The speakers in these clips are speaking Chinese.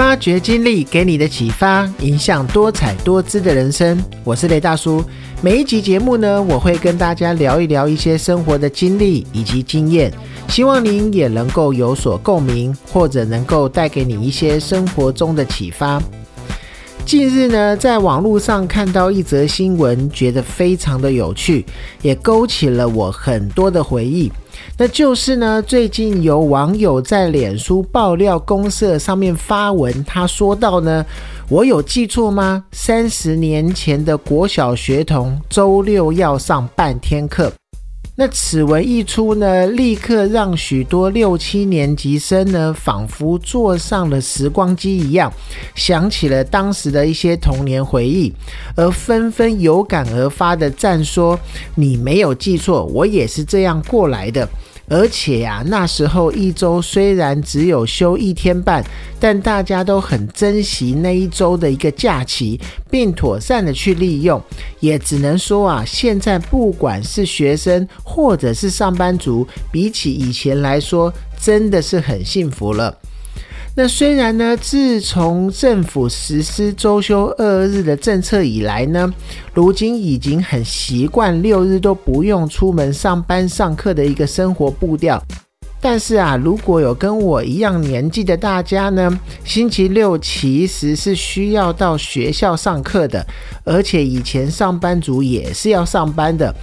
发掘经历给你的启发，影响多彩多姿的人生。我是雷大叔。每一集节目呢，我会跟大家聊一聊一些生活的经历以及经验，希望您也能够有所共鸣，或者能够带给你一些生活中的启发。近日呢，在网络上看到一则新闻，觉得非常的有趣，也勾起了我很多的回忆。那就是呢，最近有网友在脸书爆料公社上面发文，他说到呢，我有记错吗？三十年前的国小学童周六要上半天课。那此文一出呢，立刻让许多六七年级生呢，仿佛坐上了时光机一样，想起了当时的一些童年回忆，而纷纷有感而发的赞说：“你没有记错，我也是这样过来的。”而且呀，那时候一周虽然只有休一天半，但大家都很珍惜那一周的一个假期，并妥善的去利用。也只能说啊，现在不管是学生或者是上班族，比起以前来说，真的是很幸福了。那虽然呢，自从政府实施周休二日的政策以来呢，如今已经很习惯六日都不用出门上班上课的一个生活步调。但是啊，如果有跟我一样年纪的大家呢，星期六其实是需要到学校上课的，而且以前上班族也是要上班的。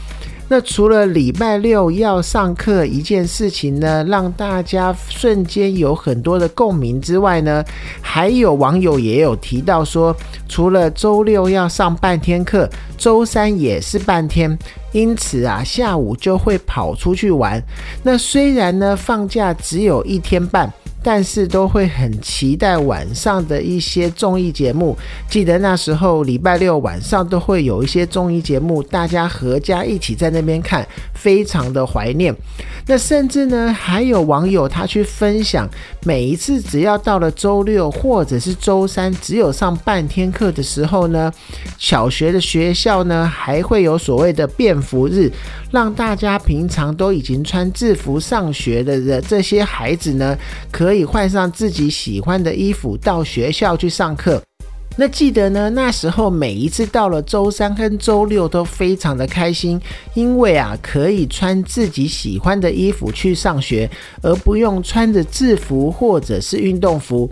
那除了礼拜六要上课一件事情呢，让大家瞬间有很多的共鸣之外呢，还有网友也有提到说，除了周六要上半天课，周三也是半天，因此啊，下午就会跑出去玩。那虽然呢，放假只有一天半。但是都会很期待晚上的一些综艺节目。记得那时候礼拜六晚上都会有一些综艺节目，大家合家一起在那边看，非常的怀念。那甚至呢，还有网友他去分享，每一次只要到了周六或者是周三，只有上半天课的时候呢，小学的学校呢还会有所谓的便服日，让大家平常都已经穿制服上学的这些孩子呢，可以换上自己喜欢的衣服到学校去上课。那记得呢，那时候每一次到了周三跟周六都非常的开心，因为啊可以穿自己喜欢的衣服去上学，而不用穿着制服或者是运动服。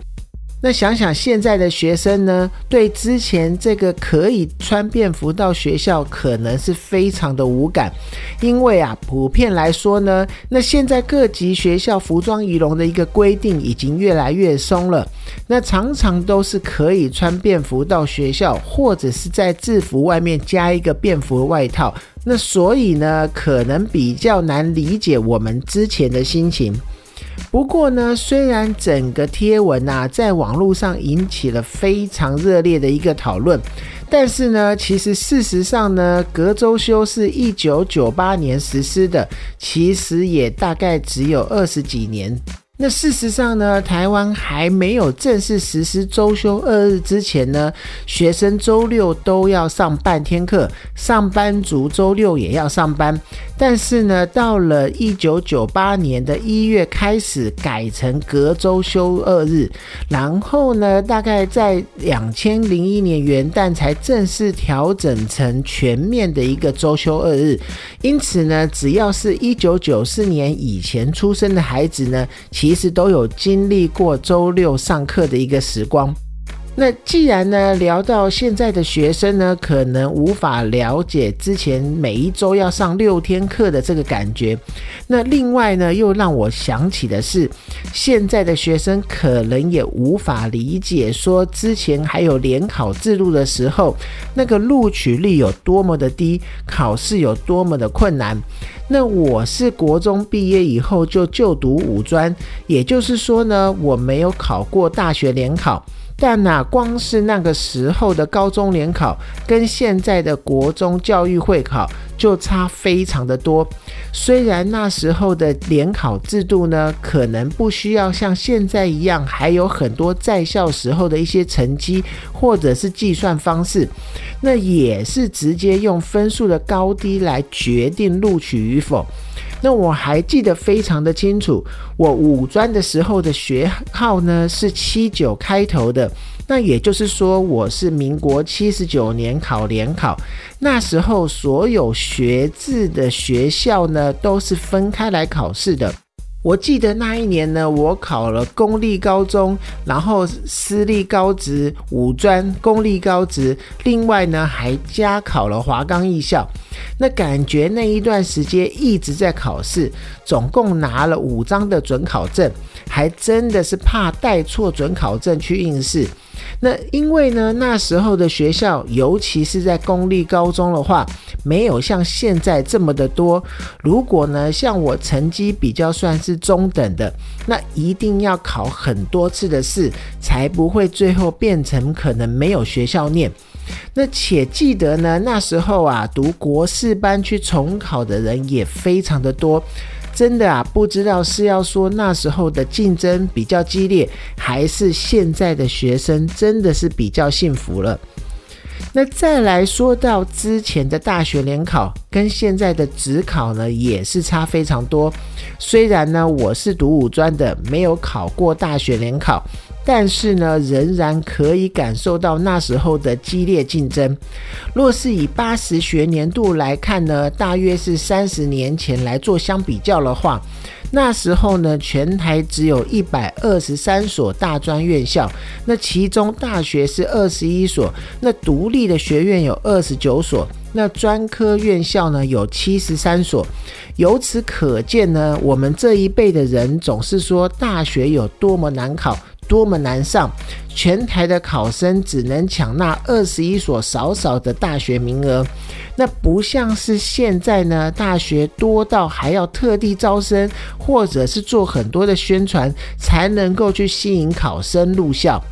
那想想现在的学生呢，对之前这个可以穿便服到学校，可能是非常的无感，因为啊，普遍来说呢，那现在各级学校服装仪容的一个规定已经越来越松了，那常常都是可以穿便服到学校，或者是在制服外面加一个便服外套，那所以呢，可能比较难理解我们之前的心情。不过呢，虽然整个贴文呐在网络上引起了非常热烈的一个讨论，但是呢，其实事实上呢，隔周休是一九九八年实施的，其实也大概只有二十几年。那事实上呢，台湾还没有正式实施周休二日之前呢，学生周六都要上半天课，上班族周六也要上班。但是呢，到了一九九八年的一月开始改成隔周休二日，然后呢，大概在两千零一年元旦才正式调整成全面的一个周休二日。因此呢，只要是一九九四年以前出生的孩子呢，其其实都有经历过周六上课的一个时光。那既然呢聊到现在的学生呢，可能无法了解之前每一周要上六天课的这个感觉，那另外呢又让我想起的是，现在的学生可能也无法理解说之前还有联考制度的时候，那个录取率有多么的低，考试有多么的困难。那我是国中毕业以后就就读五专，也就是说呢，我没有考过大学联考。但呐，光是那个时候的高中联考，跟现在的国中教育会考就差非常的多。虽然那时候的联考制度呢，可能不需要像现在一样，还有很多在校时候的一些成绩或者是计算方式，那也是直接用分数的高低来决定录取与否。那我还记得非常的清楚，我五专的时候的学号呢是七九开头的。那也就是说，我是民国七十九年考联考，那时候所有学制的学校呢都是分开来考试的。我记得那一年呢，我考了公立高中，然后私立高职、五专、公立高职，另外呢还加考了华冈艺校。那感觉那一段时间一直在考试，总共拿了五张的准考证，还真的是怕带错准考证去应试。那因为呢，那时候的学校，尤其是在公立高中的话，没有像现在这么的多。如果呢，像我成绩比较算是中等的，那一定要考很多次的试，才不会最后变成可能没有学校念。那且记得呢，那时候啊，读国四班去重考的人也非常的多。真的啊，不知道是要说那时候的竞争比较激烈，还是现在的学生真的是比较幸福了。那再来说到之前的大学联考，跟现在的职考呢，也是差非常多。虽然呢，我是读五专的，没有考过大学联考。但是呢，仍然可以感受到那时候的激烈竞争。若是以八十学年度来看呢，大约是三十年前来做相比较的话，那时候呢，全台只有一百二十三所大专院校，那其中大学是二十一所，那独立的学院有二十九所，那专科院校呢有七十三所。由此可见呢，我们这一辈的人总是说大学有多么难考。多么难上！全台的考生只能抢那二十一所少少的大学名额，那不像是现在呢，大学多到还要特地招生，或者是做很多的宣传，才能够去吸引考生入校。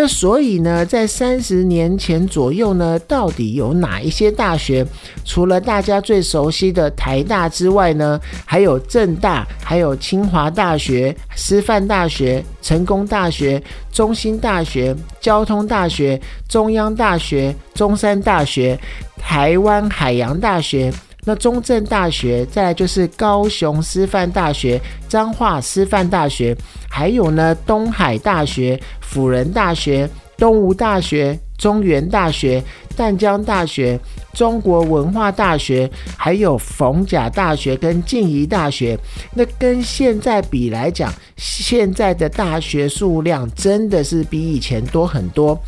那所以呢，在三十年前左右呢，到底有哪一些大学？除了大家最熟悉的台大之外呢，还有政大，还有清华大学、师范大学、成功大学、中兴大学、交通大学、中央大学、中山大学、台湾海洋大学。那中正大学，再来就是高雄师范大学、彰化师范大学，还有呢东海大学、辅仁大学、东吴大学、中原大学、淡江大学、中国文化大学，还有逢甲大学跟静宜大学。那跟现在比来讲，现在的大学数量真的是比以前多很多。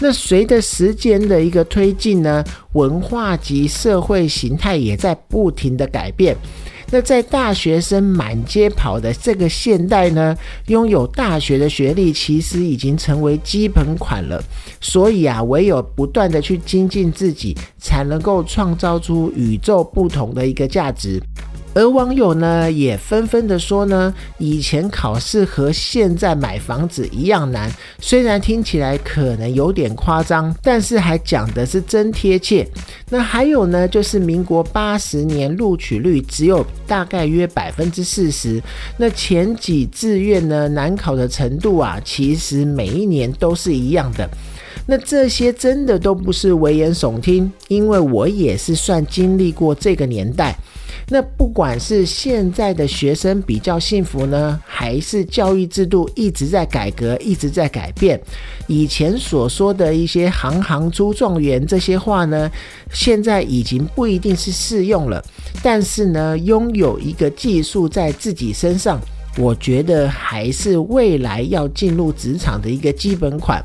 那随着时间的一个推进呢，文化及社会形态也在不停的改变。那在大学生满街跑的这个现代呢，拥有大学的学历其实已经成为基本款了。所以啊，唯有不断的去精进自己，才能够创造出与众不同的一个价值。而网友呢也纷纷的说呢，以前考试和现在买房子一样难，虽然听起来可能有点夸张，但是还讲的是真贴切。那还有呢，就是民国八十年录取率只有大概约百分之四十，那前几志愿呢难考的程度啊，其实每一年都是一样的。那这些真的都不是危言耸听，因为我也是算经历过这个年代。那不管是现在的学生比较幸福呢，还是教育制度一直在改革、一直在改变，以前所说的一些“行行出状元”这些话呢，现在已经不一定是适用了。但是呢，拥有一个技术在自己身上。我觉得还是未来要进入职场的一个基本款。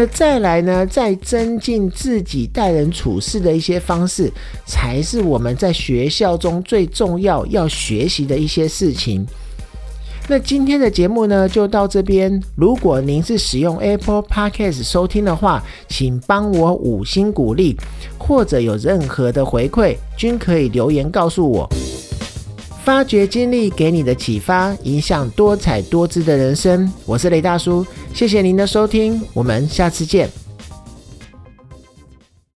那再来呢，再增进自己待人处事的一些方式，才是我们在学校中最重要要学习的一些事情。那今天的节目呢，就到这边。如果您是使用 Apple Podcast 收听的话，请帮我五星鼓励，或者有任何的回馈，均可以留言告诉我。发掘经历给你的启发，影响多彩多姿的人生。我是雷大叔，谢谢您的收听，我们下次见。